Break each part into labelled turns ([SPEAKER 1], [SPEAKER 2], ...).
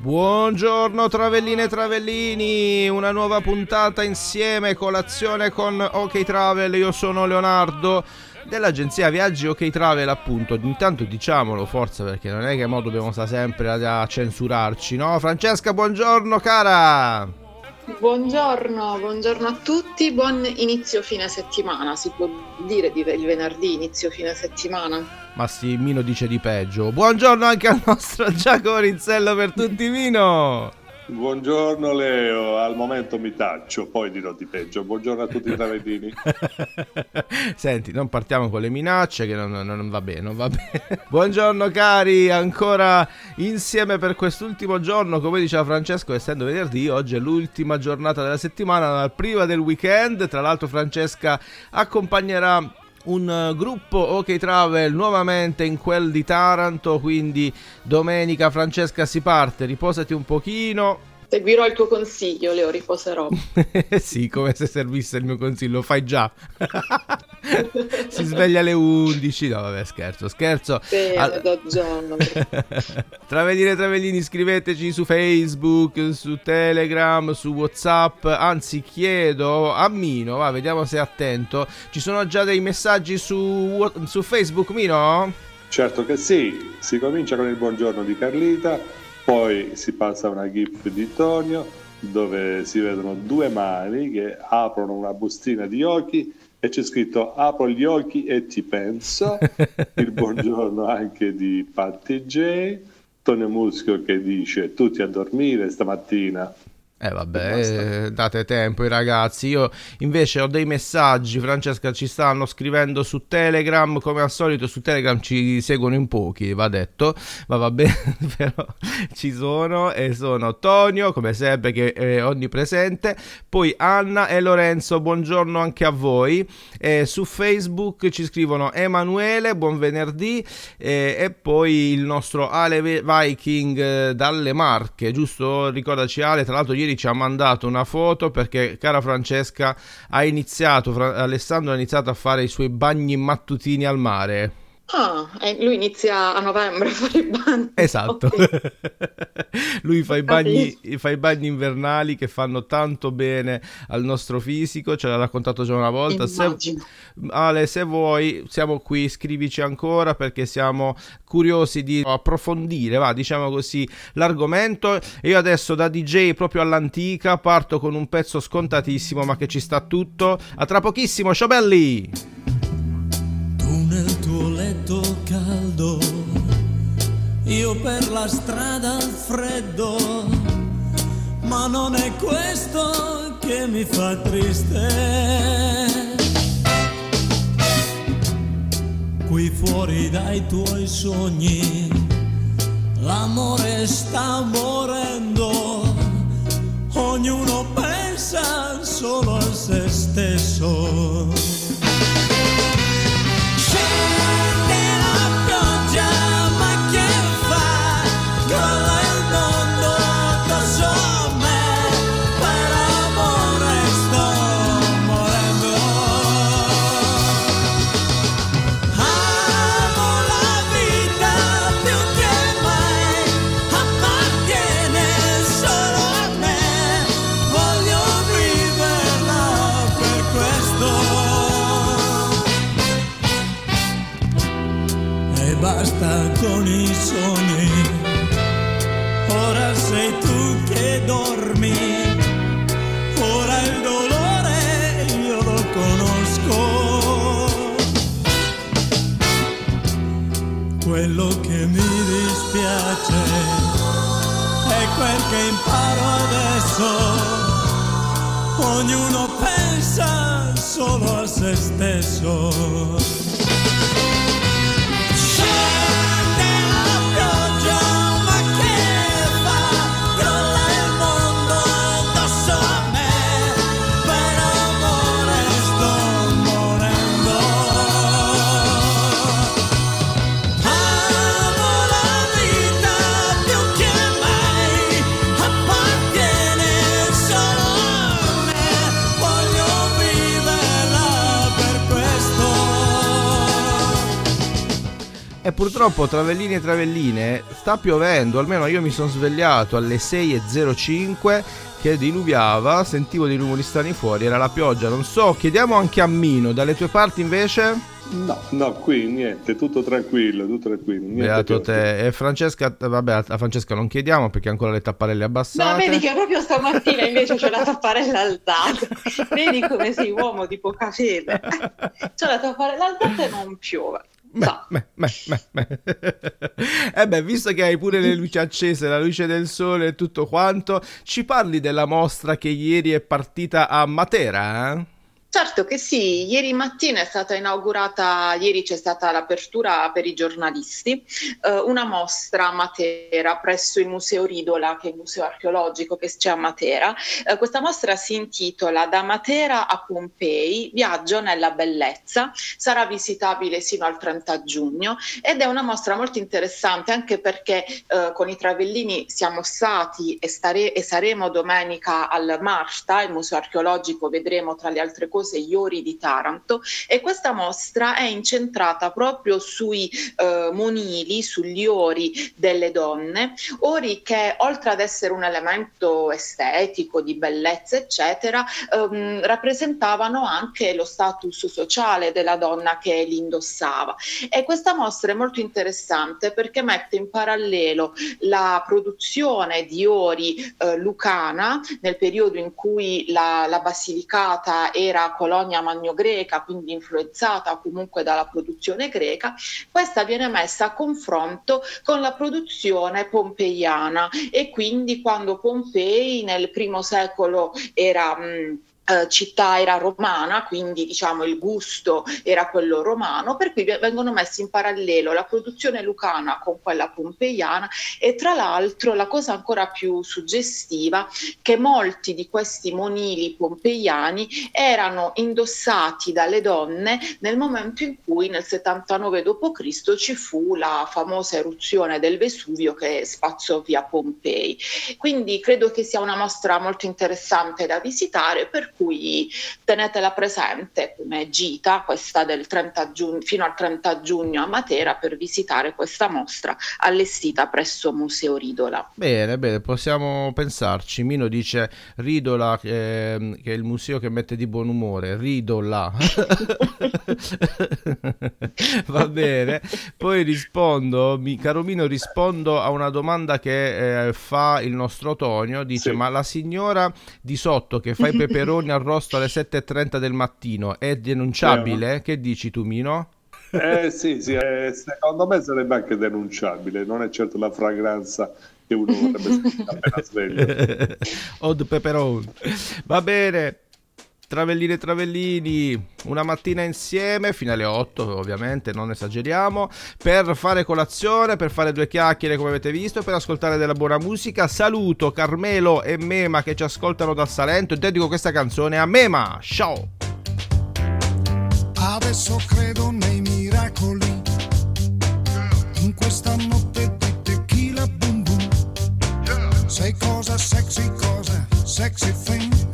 [SPEAKER 1] Buongiorno travelline e travellini, una nuova puntata insieme, colazione con OK Travel, io sono Leonardo dell'agenzia Viaggi OK Travel appunto, intanto diciamolo forza perché non è che mo dobbiamo stare sempre a, censurarci, no? Francesca, buongiorno cara!
[SPEAKER 2] Buongiorno, buongiorno a tutti, buon inizio fine settimana, si può dire di il venerdì inizio fine settimana.
[SPEAKER 1] Massimino dice di peggio. Buongiorno anche al nostro Giacomo Rizzello per tutti Mino.
[SPEAKER 3] Buongiorno Leo, al momento mi taccio, poi dirò di peggio. Buongiorno a tutti i travedini.
[SPEAKER 1] Senti, non partiamo con le minacce che non, non, non va bene, non va bene. Buongiorno cari, ancora insieme per quest'ultimo giorno, come diceva Francesco, essendo venerdì, oggi è l'ultima giornata della settimana, prima del weekend. Tra l'altro Francesca accompagnerà un uh, gruppo OK Travel nuovamente in quel di Taranto, quindi domenica Francesca si parte, riposati un pochino.
[SPEAKER 2] Seguirò il tuo consiglio, Leo, riposerò.
[SPEAKER 1] sì, come se servisse il mio consiglio, lo fai già. si sveglia alle 11. No, vabbè, scherzo, scherzo.
[SPEAKER 2] Sì, All...
[SPEAKER 1] Travelline Travellini, scriveteci su Facebook, su Telegram, su WhatsApp. Anzi, chiedo a Mino, va, vediamo se è attento. Ci sono già dei messaggi su, su Facebook, Mino?
[SPEAKER 3] Certo che sì. Si comincia con il buongiorno di Carlita poi si passa a una GIF di Tonio dove si vedono due mani che aprono una bustina di occhi e c'è scritto apro gli occhi e ti penso. Il buongiorno anche di Patti J. Tonio Muschio che dice tutti a dormire stamattina
[SPEAKER 1] eh vabbè, eh, date tempo ai ragazzi. Io invece ho dei messaggi, Francesca ci stanno scrivendo su Telegram, come al solito su Telegram ci seguono in pochi, va detto, ma va bene, però ci sono e sono Tonio, come sempre che è onnipresente, poi Anna e Lorenzo, buongiorno anche a voi. E su Facebook ci scrivono Emanuele, buon venerdì e, e poi il nostro Ale Viking eh, dalle Marche, giusto? Ricordaci Ale, tra l'altro ieri ieri ci ha mandato una foto perché, cara Francesca, ha iniziato, Alessandro ha iniziato a fare i suoi bagni mattutini al mare.
[SPEAKER 2] Ah, lui inizia a novembre a fare i bagni.
[SPEAKER 1] Esatto. Okay. lui fa i, bagni, fa i, bagni, invernali che fanno tanto bene al nostro fisico, ce l'ha raccontato già una volta. Se, Ale, se vuoi, siamo qui, scrivici ancora perché siamo curiosi di approfondire, va, diciamo così, l'argomento. Io adesso da DJ proprio all'antica parto con un pezzo scontatissimo ma che ci sta tutto. A tra pochissimo, ciao belli!
[SPEAKER 4] Io per la strada al freddo, ma non è questo che mi fa triste. Qui fuori dai tuoi sogni, l'amore sta morendo, ognuno pensa solo a se stesso. Quello che mi dispiace è quel che imparo adesso. Ognuno pensa solo a se stesso.
[SPEAKER 1] E purtroppo Travellini e Travelline sta piovendo, almeno io mi sono svegliato alle 6.05 che diluviava, sentivo dei rumori strani fuori, era la pioggia, non so, chiediamo anche a Mino, dalle tue parti invece?
[SPEAKER 3] No, no, qui niente, tutto tranquillo, tutto tranquillo.
[SPEAKER 1] Beato te. E Francesca, vabbè, a Francesca non chiediamo perché ha ancora le tapparelle
[SPEAKER 2] No,
[SPEAKER 1] abbassate.
[SPEAKER 2] vedi che proprio stamattina invece c'è la tapparella alzata. Vedi come sei uomo di poca fede. C'è la tapparella alzata e non piove.
[SPEAKER 1] Beh, beh, beh, beh. Eh beh, visto che hai pure le luci accese, la luce del sole e tutto quanto, ci parli della mostra che ieri è partita a Matera? eh?
[SPEAKER 2] Certo che sì, ieri mattina è stata inaugurata, ieri c'è stata l'apertura per i giornalisti, eh, una mostra a Matera presso il Museo Ridola, che è il museo archeologico che c'è a Matera. Eh, questa mostra si intitola Da Matera a Pompei, viaggio nella bellezza, sarà visitabile sino al 30 giugno ed è una mostra molto interessante anche perché eh, con i Travellini siamo stati e, stare- e saremo domenica al Marsta, il museo archeologico, vedremo tra le altre cose gli ori di Taranto e questa mostra è incentrata proprio sui eh, monili, sugli ori delle donne, ori che oltre ad essere un elemento estetico, di bellezza, eccetera, ehm, rappresentavano anche lo status sociale della donna che li indossava. E questa mostra è molto interessante perché mette in parallelo la produzione di ori eh, lucana nel periodo in cui la, la Basilicata era colonia magno-greca, quindi influenzata comunque dalla produzione greca, questa viene messa a confronto con la produzione pompeiana. E quindi quando Pompei nel primo secolo era... mh, eh, città era romana, quindi diciamo il gusto era quello romano, per cui vengono messi in parallelo la produzione lucana con quella pompeiana e tra l'altro la cosa ancora più suggestiva che molti di questi monili pompeiani erano indossati dalle donne nel momento in cui nel 79 d.C. ci fu la famosa eruzione del Vesuvio che spazzò via Pompei. Quindi credo che sia una mostra molto interessante da visitare, per cui tenetela presente come gita, questa del 30 giugno, fino al 30 giugno a Matera per visitare questa mostra allestita presso Museo Ridola.
[SPEAKER 1] Bene, bene, possiamo pensarci. Mino dice Ridola, ehm, che è il museo che mette di buon umore. Ridola. Va bene. Poi rispondo, mi, caro Mino, rispondo a una domanda che eh, fa il nostro Tonio. Dice,
[SPEAKER 3] Sì.
[SPEAKER 1] ma la signora di sotto che fa i peperoni arrosto alle 7.30 del mattino è denunciabile? Che dici tu, Mino?
[SPEAKER 3] Eh sì, sì, eh, secondo me sarebbe anche denunciabile, non è certo la fragranza che uno vorrebbe sentire appena sveglio.
[SPEAKER 1] Odd Pepperoni. Va bene. Travellini e Travellini, una mattina insieme, fino alle 8 ovviamente, non esageriamo, per fare colazione, per fare due chiacchiere come avete visto, per ascoltare della buona musica. Saluto Carmelo e Mema che ci ascoltano dal Salento e dedico questa canzone a Mema. Ciao!
[SPEAKER 5] Adesso credo nei miracoli. In questa notte di tequila boom boom. Sei cosa sexy, cosa sexy thing.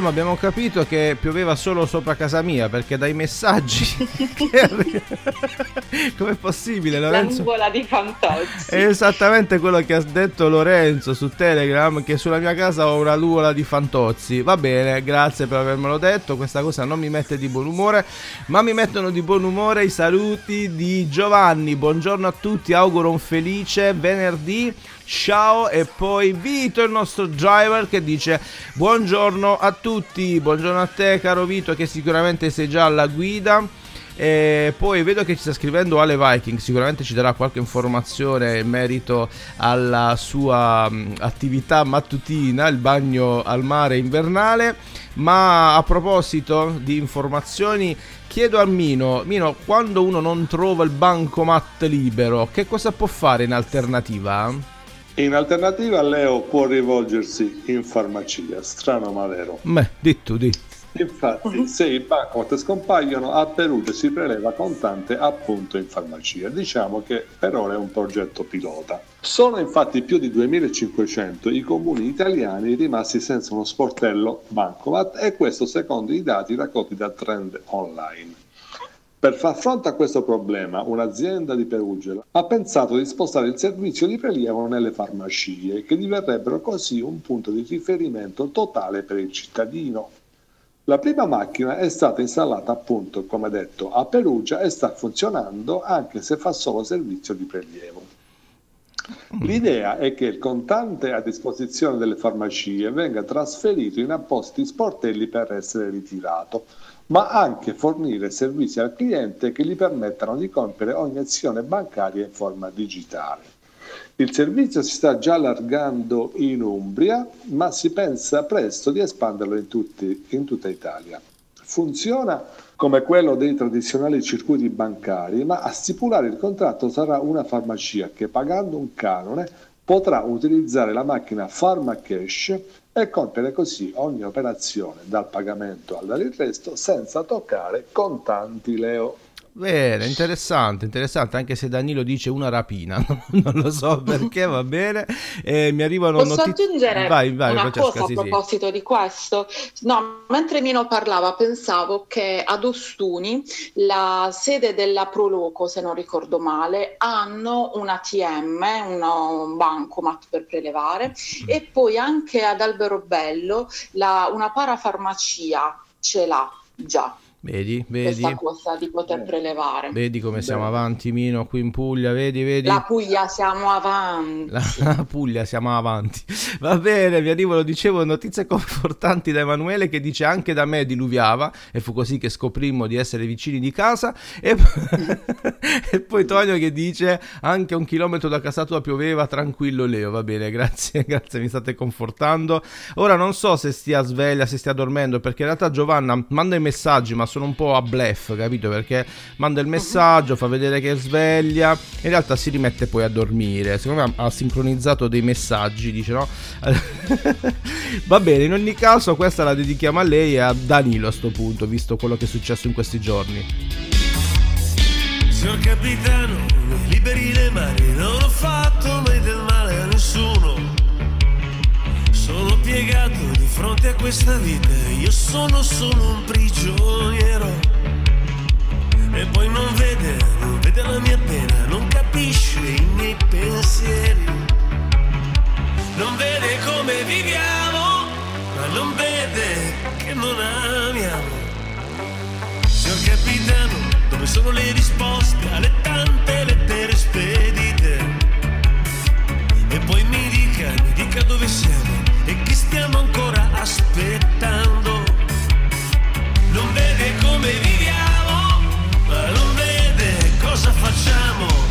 [SPEAKER 1] Insomma, abbiamo capito che pioveva solo sopra casa mia perché dai messaggi. arri- Com'è possibile,
[SPEAKER 2] La
[SPEAKER 1] Lorenzo?
[SPEAKER 2] nuvola di Fantozzi.
[SPEAKER 1] È esattamente quello che ha detto Lorenzo su Telegram che sulla mia casa ho una nuvola di fantozzi. Va bene, grazie per avermelo detto. Questa cosa non mi mette di buon umore, ma mi mettono di buon umore i saluti di Giovanni. Buongiorno a tutti, auguro un felice venerdì. Ciao e poi Vito, il nostro driver, che dice buongiorno a tutti, buongiorno a te caro Vito che sicuramente sei già alla guida. E poi vedo che ci sta scrivendo Ale Viking, sicuramente ci darà qualche informazione in merito alla sua attività mattutina, il bagno al mare invernale. Ma a proposito di informazioni, chiedo a Mino, Mino, quando uno non trova il bancomat libero, che cosa può fare in alternativa?
[SPEAKER 3] In alternativa Leo può rivolgersi in farmacia, strano ma vero.
[SPEAKER 1] Beh, di tu, di.
[SPEAKER 3] Infatti, se i bancomat scompaiono, a Perugia si preleva contante appunto in farmacia. Diciamo che per ora è un progetto pilota. Sono infatti più di 2500 i comuni italiani rimasti senza uno sportello bancomat e questo secondo i dati raccolti da Trend Online. Per far fronte a questo problema, un'azienda di Perugia ha pensato di spostare il servizio di prelievo nelle farmacie, che diverrebbero così un punto di riferimento totale per il cittadino. La prima macchina è stata installata appunto, come detto, a Perugia e sta funzionando anche se fa solo servizio di prelievo. L'idea è che il contante a disposizione delle farmacie venga trasferito in appositi sportelli per essere ritirato, ma anche fornire servizi al cliente che gli permettano di compiere ogni azione bancaria in forma digitale. Il servizio si sta già allargando in Umbria, ma si pensa presto di espanderlo in, tutti- in tutta Italia. Funziona come quello dei tradizionali circuiti bancari, ma a stipulare il contratto sarà una farmacia che pagando un canone potrà utilizzare la macchina PharmaCash e compiere così ogni operazione dal pagamento all'arresto senza toccare contanti, Leo.
[SPEAKER 1] Bene, interessante, interessante, anche se Danilo dice una rapina, non lo so perché, va bene. Eh, mi arrivano
[SPEAKER 2] Posso
[SPEAKER 1] notizie.
[SPEAKER 2] aggiungere
[SPEAKER 1] Vai, vai,
[SPEAKER 2] una
[SPEAKER 1] Francesca,
[SPEAKER 2] cosa a
[SPEAKER 1] sì, sì.
[SPEAKER 2] proposito di questo? No, mentre Mino parlava pensavo che ad Ostuni, la sede della Proloco, se non ricordo male, hanno un ATM, uno- un bancomat per prelevare
[SPEAKER 1] Mm.
[SPEAKER 2] e poi anche ad Alberobello la- una parafarmacia ce l'ha già
[SPEAKER 1] Vedi, vedi,
[SPEAKER 2] questa cosa di poter prelevare.
[SPEAKER 1] vedi come siamo avanti, Mino, qui in Puglia, vedi, vedi.
[SPEAKER 2] La Puglia siamo avanti.
[SPEAKER 1] La, la Puglia, siamo avanti. Va bene, vi arrivano, dicevo, notizie confortanti da Emanuele che dice anche da me diluviava e fu così che scoprimmo di essere vicini di casa e, e poi Tonio che dice anche un chilometro da casa tua pioveva, tranquillo Leo, va bene, grazie, grazie, mi state confortando. Ora non so se stia sveglia, se stia dormendo, perché in realtà Giovanna manda i messaggi, ma sono un po' a blef, capito? Perché manda il messaggio, fa vedere che è sveglia, in realtà si rimette poi a dormire. Secondo me ha sincronizzato dei messaggi, dice no? Va bene, in ogni caso questa la dedichiamo a lei e a Danilo a sto punto, visto quello che è successo in questi giorni.
[SPEAKER 4] Signor capitano, liberi le mani, non ho fatto mai Sono piegato di fronte a questa vita, io sono solo un prigioniero. E poi non vede, non vede la mia pena, non capisce i miei pensieri. Non vede come viviamo, ma non vede che non amiamo. Signor capitano, dove sono le risposte alle tante lettere spedite? E poi mi dica, mi dica dove siamo e chi stiamo ancora aspettando. Non vede come viviamo, ma non vede cosa facciamo.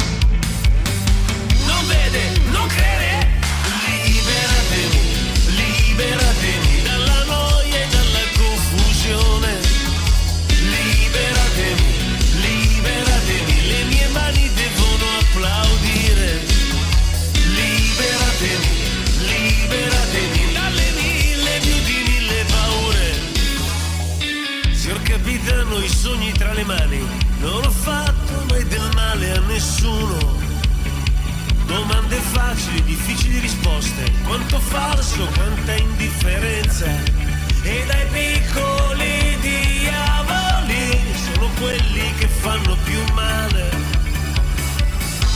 [SPEAKER 4] sogni tra le mani, non ho fatto mai del male a nessuno. Domande facili, difficili risposte, quanto falso, quanta indifferenza. E dai
[SPEAKER 5] piccoli diavoli sono quelli che fanno più male.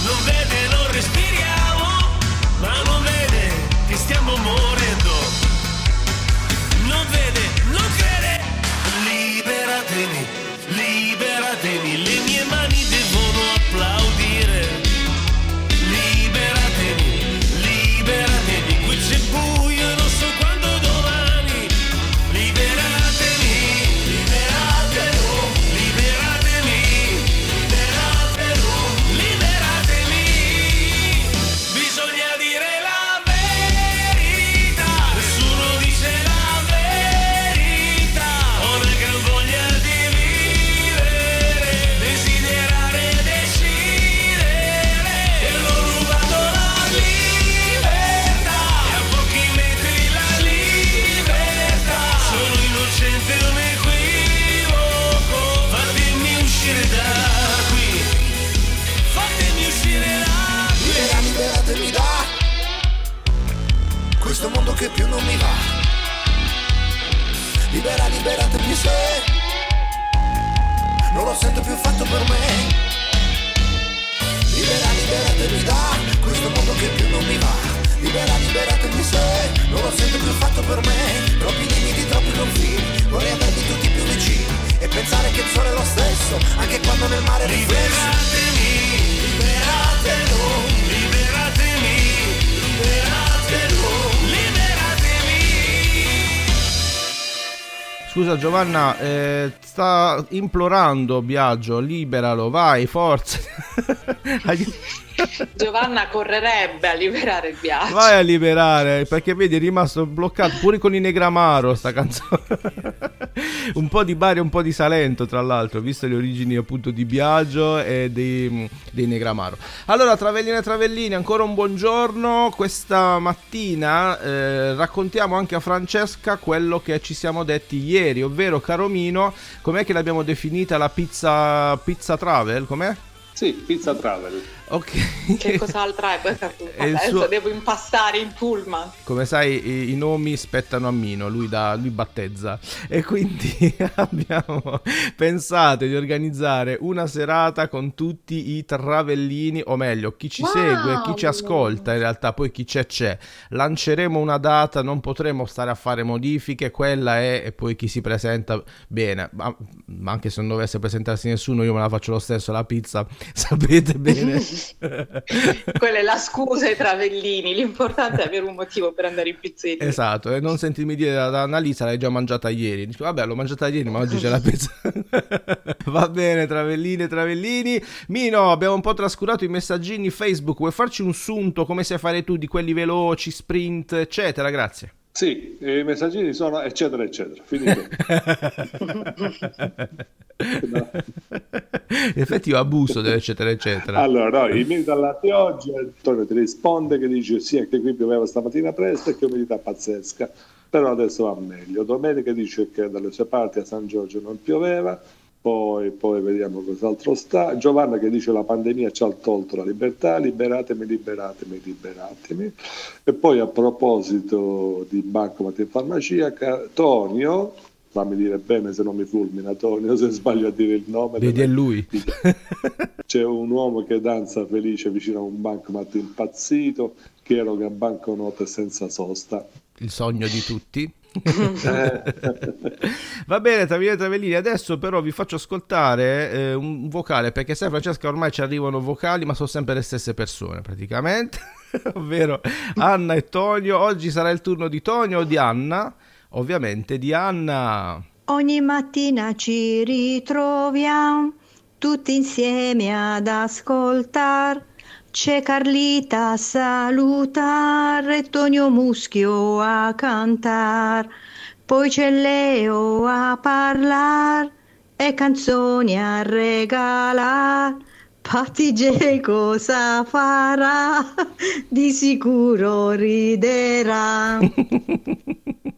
[SPEAKER 5] Non vede, non respiriamo, ma non vede che stiamo morendo. Non vede, non crede, liberatemi Liberatemi le mie
[SPEAKER 1] Scusa Giovanna, eh, sta implorando Biagio, liberalo, vai, forza.
[SPEAKER 2] Giovanna correrebbe a liberare il viaggio.
[SPEAKER 1] Vai a liberare, perché vedi è rimasto bloccato pure con i Negramaro sta canzone. un po' di Bari e un po' di Salento, tra l'altro, visto le origini appunto di Biagio e dei, dei Negramaro. Allora, Travellini e Travellini, ancora un buongiorno. Questa mattina eh, raccontiamo anche a Francesca quello che ci siamo detti ieri, ovvero caro Mino, com'è che l'abbiamo definita la pizza, pizza travel? Com'è?
[SPEAKER 3] Sì, pizza travel.
[SPEAKER 1] Ok.
[SPEAKER 2] Che cos'altro
[SPEAKER 1] è il
[SPEAKER 2] Adesso
[SPEAKER 1] suo-
[SPEAKER 2] devo impastare in pullman.
[SPEAKER 1] Come sai i, i nomi spettano a Mino, lui, da, lui battezza e quindi abbiamo pensato di organizzare una serata con tutti i travellini, o meglio chi ci
[SPEAKER 6] Wow!
[SPEAKER 1] segue, chi ci ascolta in realtà, poi chi c'è c'è. Lanceremo una data, non potremo stare a fare modifiche, quella è e poi chi si presenta bene, ma, ma anche se non dovesse presentarsi nessuno io me la faccio lo stesso la pizza, sapete bene.
[SPEAKER 2] Quella è la scusa ai travellini. L'importante è avere un motivo per andare in pizzeria.
[SPEAKER 1] Esatto, e non sentirmi dire da, Annalisa l'hai già mangiata ieri. Dico, vabbè, l'ho mangiata ieri, ma oggi c'è la pizza. Va bene, travellini e travellini. Mino, abbiamo un po' trascurato i messaggini Facebook. Vuoi farci un sunto come sai fare tu di quelli veloci, sprint, eccetera? Grazie.
[SPEAKER 3] Sì, i messaggini sono eccetera eccetera. Finito.
[SPEAKER 1] In effetti io abuso dell'eccetera, eccetera.
[SPEAKER 3] Allora, no, i miei dall'arte oggi, Antonio ti risponde che dice sì, anche qui pioveva stamattina presto e che umidità pazzesca, però adesso va meglio. Domenica dice che dalle sue parti a San Giorgio non pioveva, poi, poi vediamo cos'altro sta. Giovanna che dice la pandemia ci ha tolto la libertà, liberatemi, liberatemi, liberatemi. E poi a proposito di bancomat in farmacia, Tonio, fammi dire bene se non mi fulmina Tonio, se sbaglio a dire il nome.
[SPEAKER 1] Vedi è lui.
[SPEAKER 3] C'è un uomo che danza felice vicino a un bancomat impazzito che eroga banconote senza sosta.
[SPEAKER 1] Il sogno di tutti. Va bene, Travellini e Travellini. Adesso però vi faccio ascoltare eh, un vocale perché sai, Francesca, ormai ci arrivano vocali, ma sono sempre le stesse persone praticamente, ovvero Anna e Tonio. Oggi sarà il turno di Tonio o di Anna? Ovviamente di Anna.
[SPEAKER 7] Ogni mattina ci ritroviamo tutti insieme ad ascoltare. C'è Carlita a salutare, e Tonio Muschio a cantare, poi c'è Leo a parlare e canzoni a regalare. Patti J cosa farà? Di sicuro riderà.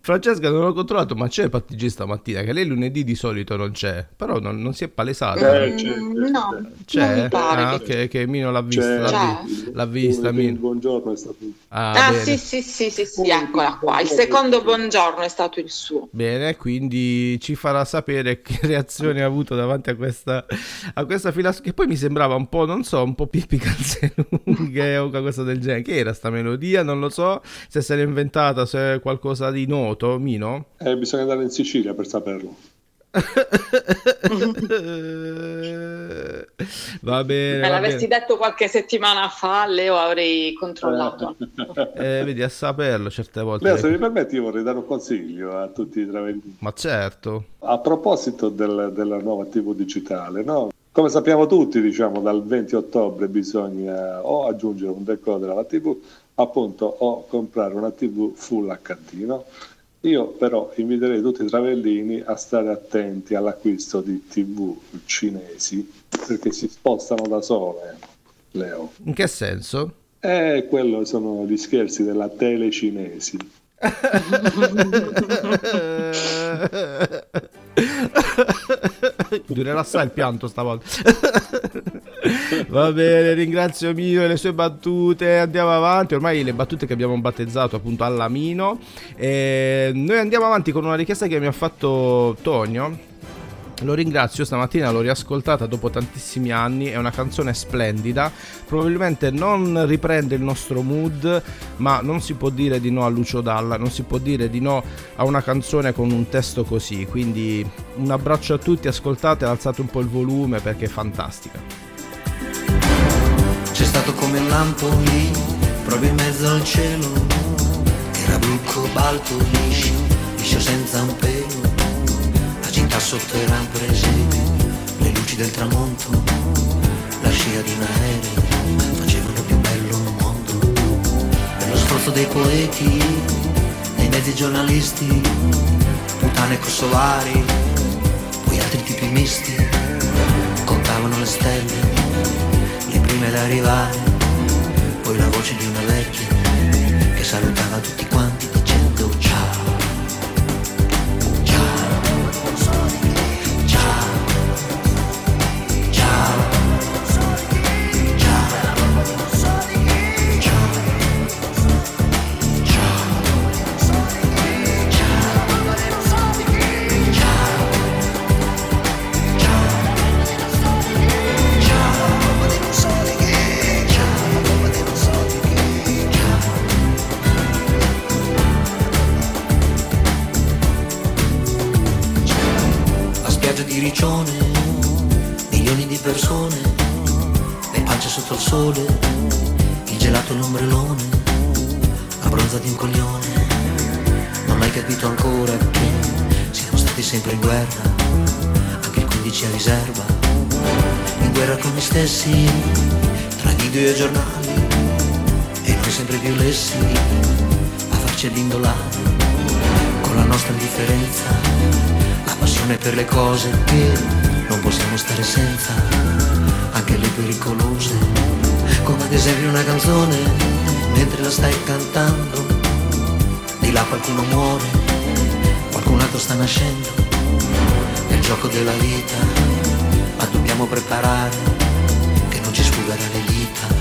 [SPEAKER 1] Francesca non ho controllato, ma c'è Patti stamattina, che lei lunedì di solito non c'è, però non, non si è palesata.
[SPEAKER 3] Eh, c'è,
[SPEAKER 2] Mm, no,
[SPEAKER 1] C'è?
[SPEAKER 2] non mi pare
[SPEAKER 1] Ah,
[SPEAKER 2] che-
[SPEAKER 1] ok, che Mino l'ha vista. L'ha, vi- l'ha vista,
[SPEAKER 3] Il
[SPEAKER 1] Mino.
[SPEAKER 3] buongiorno è stato
[SPEAKER 1] Ah,
[SPEAKER 2] Ah,
[SPEAKER 1] bene.
[SPEAKER 2] sì, sì, sì, sì, sì, eccola qua. Il secondo buongiorno è stato il suo.
[SPEAKER 1] Bene, quindi ci farà sapere che reazione ha avuto davanti a questa, a questa fila che poi mi sembrava un po', non so, un po' Pippi Calzelunghe o qualcosa del genere. Che era sta melodia? Non lo so se se l'è inventata, se è qualcosa di noto, Mino?
[SPEAKER 3] Eh, bisogna andare in Sicilia per saperlo.
[SPEAKER 1] Va bene.
[SPEAKER 2] Me l'avessi
[SPEAKER 1] bene.
[SPEAKER 2] detto qualche settimana fa, Leo, avrei controllato.
[SPEAKER 1] Eh, vedi, a saperlo certe volte.
[SPEAKER 3] Leo, se mi permetti, io vorrei dare un consiglio a tutti i travellini.
[SPEAKER 1] Ma certo.
[SPEAKER 3] A proposito del- della nuova TV digitale, no? Come sappiamo tutti, diciamo, dal 20 ottobre bisogna o aggiungere un decoder alla TV, appunto, o comprare una TV Full HD, no? Io però inviterei tutti i travellini a stare attenti all'acquisto di TV cinesi, perché si spostano da sole, Leo.
[SPEAKER 1] In che senso?
[SPEAKER 3] E quello sono gli scherzi della tele cinesi.
[SPEAKER 1] Durerà assai il pianto stavolta. Va bene, ringrazio Mino e le sue battute. Andiamo avanti. Ormai le battute che abbiamo battezzato appunto alla Mino. E noi andiamo avanti con una richiesta che mi ha fatto Tonio. Lo ringrazio, stamattina l'ho riascoltata dopo tantissimi anni, è una canzone splendida, probabilmente non riprende il nostro mood, ma non si può dire di no a Lucio Dalla, non si può dire di no a una canzone con un testo così, quindi un abbraccio a tutti, ascoltate, alzate un po' il volume perché è fantastica.
[SPEAKER 6] C'è stato come un lampo lì, proprio in mezzo al cielo, era blu cobalto liscio, liscio senza un pelo città sotto erano presenti le luci del tramonto, la scia di un aereo facevano più bello un mondo. Per lo sforzo dei poeti, dei mezzi giornalisti, puttane kosovare, poi altri tipi misti, contavano le stelle, le prime ad arrivare, poi la voce di una vecchia che salutava tutti quanti stessi, tra video e giornali, e noi sempre più lessi a farci addindolare con la nostra indifferenza la passione per le cose che non possiamo stare senza, anche le pericolose, come ad esempio una canzone, mentre la stai cantando, di là qualcuno muore, qualcun altro sta nascendo, nel gioco della vita, ma dobbiamo preparare vida.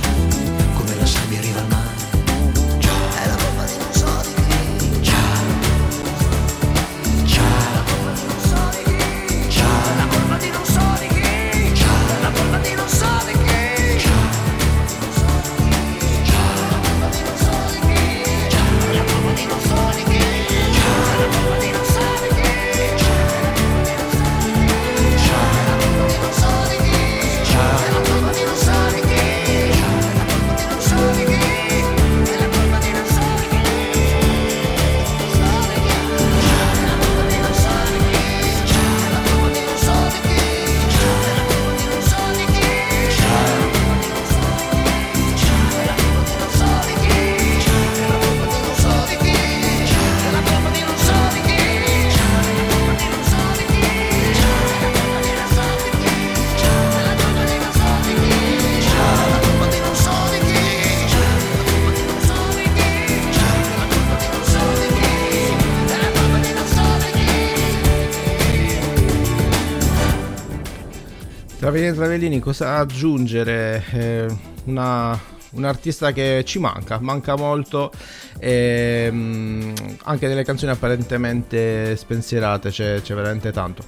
[SPEAKER 1] Travellini Travellini, cosa aggiungere? Eh, una, un artista che ci manca, manca molto, ehm, anche nelle canzoni apparentemente spensierate c'è, c'è veramente tanto.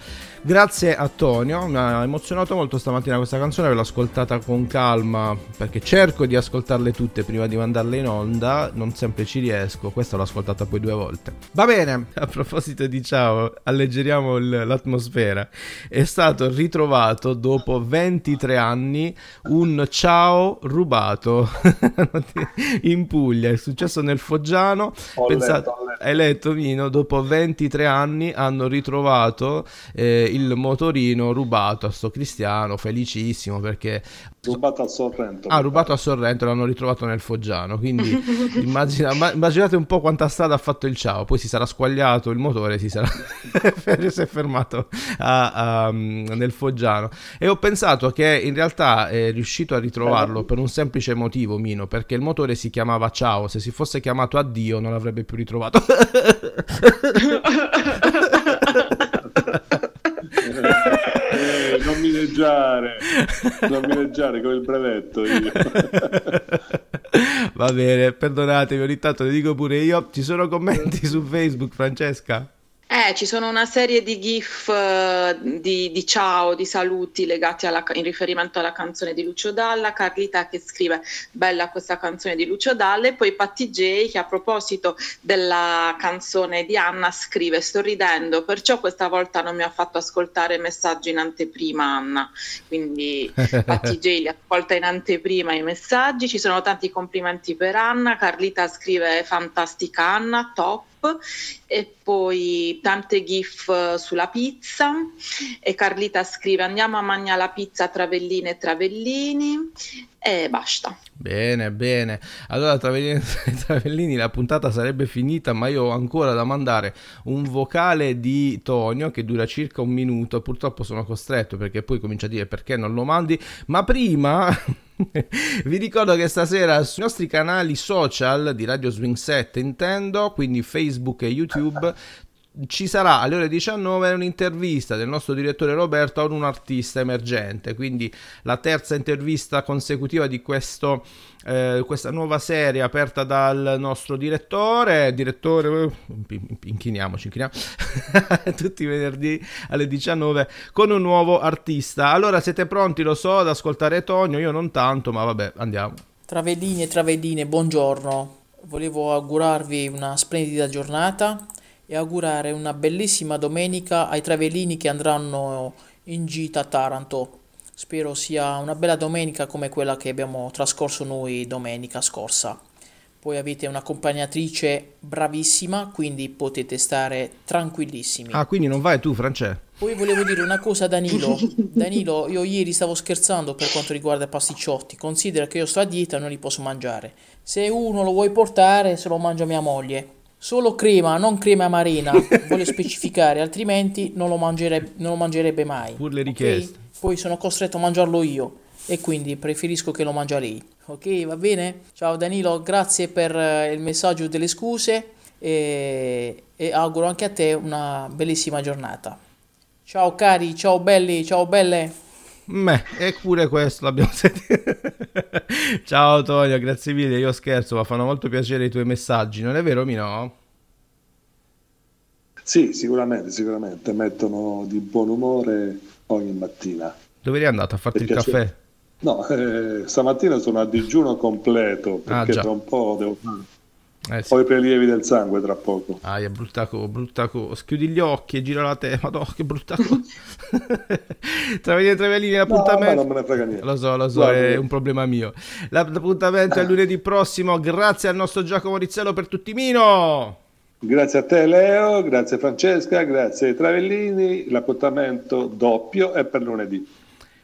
[SPEAKER 1] Grazie a Tonio, mi ha emozionato molto stamattina questa canzone, ve l'ho ascoltata con calma perché cerco di ascoltarle tutte prima di mandarle in onda, non sempre ci riesco, questa l'ho ascoltata poi due volte. Va bene, a proposito di ciao, alleggeriamo il- l'atmosfera, è stato ritrovato dopo 23 anni un ciao rubato in Puglia, è successo nel Foggiano,
[SPEAKER 3] Ho
[SPEAKER 1] Pensate-
[SPEAKER 3] letto, ho letto.
[SPEAKER 1] hai letto Mino, dopo 23 anni hanno ritrovato eh, il motorino rubato a sto cristiano, felicissimo perché
[SPEAKER 3] Rubato a Sorrento.
[SPEAKER 1] ha rubato a Sorrento l'hanno ritrovato nel Foggiano, quindi immagina- ma- immaginate un po' quanta strada ha fatto il ciao, poi si sarà squagliato il motore, si sarà si è fermato a- a- nel Foggiano e ho pensato che in realtà è riuscito a ritrovarlo per un semplice motivo Mino, perché il motore si chiamava ciao, se si fosse chiamato addio non l'avrebbe più ritrovato.
[SPEAKER 3] Non mi leggiare, non mi leggiare con il brevetto io.
[SPEAKER 1] Va bene, perdonatemi, ogni tanto le dico pure io. Ci sono commenti su Facebook, Francesca?
[SPEAKER 2] Eh, ci sono una serie di gif eh, di, di ciao, di saluti legati alla, in riferimento alla canzone di Lucio Dalla, Carlita che scrive bella questa canzone di Lucio Dalla e poi Patti J che a proposito della canzone di Anna scrive sto ridendo, perciò questa volta non mi ha fatto ascoltare messaggi in anteprima Anna, quindi Patti J li ascolta in anteprima i messaggi, ci sono tanti complimenti per Anna, Carlita scrive fantastica Anna, top e poi tante gif eh, sulla pizza e Carlita scrive andiamo a mangiare la pizza Travelline e Travellini e basta.
[SPEAKER 1] Bene, bene. Allora, Travellini, Travellini, la puntata sarebbe finita, ma io ho ancora da mandare un vocale di Tonio che dura circa un minuto. Purtroppo sono costretto perché poi comincia a dire perché non lo mandi. Ma prima vi ricordo che stasera sui nostri canali social di Radio Swing 7 intendo, quindi Facebook e YouTube, ci sarà alle ore 19 un'intervista del nostro direttore Roberto a un artista emergente, quindi la terza intervista consecutiva di questo, eh, questa nuova serie aperta dal nostro direttore, direttore, eh, inchiniamoci, inchiniamo, tutti i venerdì alle 19 con un nuovo artista. Allora siete pronti, lo so, ad ascoltare Tonio, io non tanto, ma vabbè, andiamo.
[SPEAKER 8] Travedini e travedine, buongiorno. Volevo augurarvi una splendida giornata e augurare una bellissima domenica ai travellini che andranno in gita a Taranto. Spero sia una bella domenica come quella che abbiamo trascorso noi domenica scorsa. Poi avete un'accompagnatrice bravissima, quindi potete stare tranquillissimi.
[SPEAKER 1] Ah, quindi non vai tu, Francesco?
[SPEAKER 8] Poi volevo dire una cosa a Danilo. Danilo, io ieri stavo scherzando per quanto riguarda i pasticciotti. Considera che io sto a dieta e non li posso mangiare. Se uno lo vuoi portare, se lo mangia mia moglie. Solo crema, non crema marina, voglio specificare, altrimenti non lo, mangerebbe, non lo mangerebbe mai.
[SPEAKER 1] Pur le richieste.
[SPEAKER 8] Okay? Poi sono costretto a mangiarlo io e quindi preferisco che lo mangia lei. Ok, va bene? Ciao Danilo, grazie per eh, il messaggio delle scuse e, e auguro anche a te una bellissima giornata. Ciao cari, ciao belli, ciao belle.
[SPEAKER 1] Beh, eppure questo l'abbiamo sentito. Ciao Tonio, grazie mille. Io scherzo, ma fanno molto piacere i tuoi messaggi, non è vero, Mino?
[SPEAKER 3] Sì, sicuramente, sicuramente. Mettono di buon umore ogni mattina.
[SPEAKER 1] Dove eri andato a farti il caffè?
[SPEAKER 3] No, eh, stamattina sono a digiuno completo perché ah, tra un po' devo fare eh sì. Ho i prelievi del sangue tra poco.
[SPEAKER 1] Ah, è brutta cosa, brutta cosa. Schiudi gli occhi e gira la testa. Madonna, che brutta cosa. Travelini Travellini, l'appuntamento.
[SPEAKER 3] No, non me ne frega niente.
[SPEAKER 1] Lo so, lo so, Guarda. è un problema mio. L'appuntamento è lunedì prossimo. Grazie al nostro Giacomo Rizzello per tutti Mino.
[SPEAKER 3] Grazie a te Leo, grazie Francesca, grazie ai Travellini. L'appuntamento doppio è per lunedì.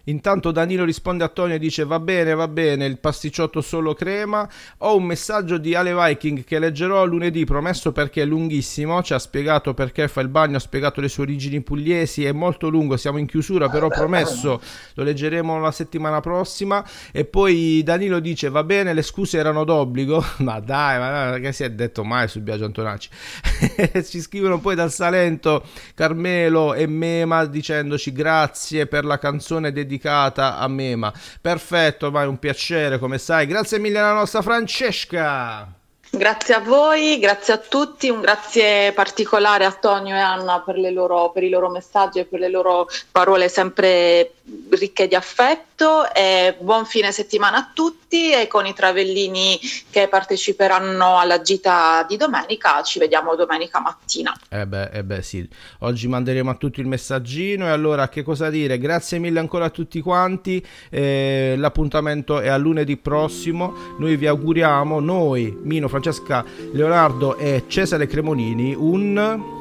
[SPEAKER 1] Intanto Danilo risponde a Tonio e dice va bene, va bene, il pasticciotto solo crema. Ho un messaggio di Ale Viking che leggerò lunedì, promesso perché è lunghissimo, ci ha spiegato perché fa il bagno, ha spiegato le sue origini pugliesi, è molto lungo, siamo in chiusura, però promesso lo leggeremo la settimana prossima. E poi Danilo dice va bene, le scuse erano d'obbligo, ma dai, ma che si è detto mai su Biagio Antonacci. ci scrivono poi dal Salento Carmelo e Mema dicendoci grazie per la canzone dedicata dedicata a Mema. Perfetto, è un piacere, come sai. Grazie mille alla nostra Francesca.
[SPEAKER 2] Grazie a voi, grazie a tutti, un grazie particolare a Tonio e Anna per, loro, per, i loro messaggi e per le loro parole sempre ricche di affetto e buon fine settimana a tutti e con i travellini che parteciperanno alla gita di domenica ci vediamo domenica mattina.
[SPEAKER 1] Eh beh, eh beh sì, oggi manderemo a tutti il messaggino e allora che cosa dire? Grazie mille ancora a tutti quanti, eh, l'appuntamento è a lunedì prossimo, noi vi auguriamo, noi, Mino, Francesca, Leonardo e Cesare Cremonini, un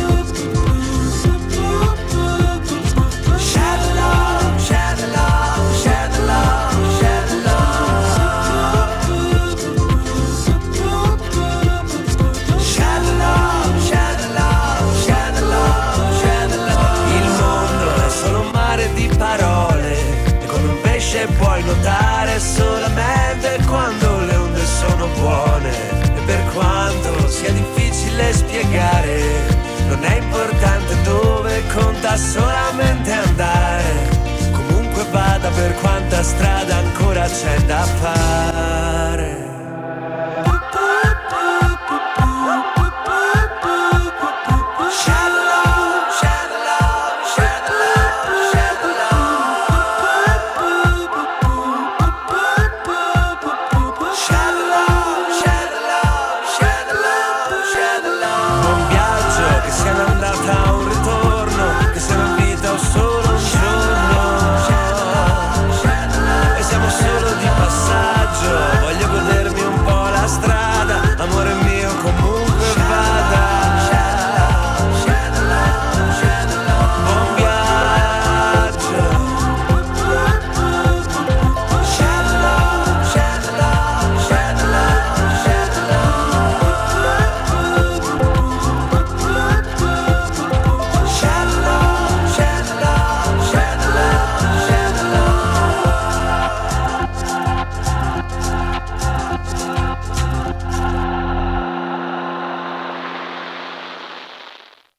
[SPEAKER 4] Puoi nuotare solamente quando le onde sono buone. E per quanto sia difficile spiegare non è importante dove conta solamente andare. Comunque vada per quanta strada ancora c'è da fare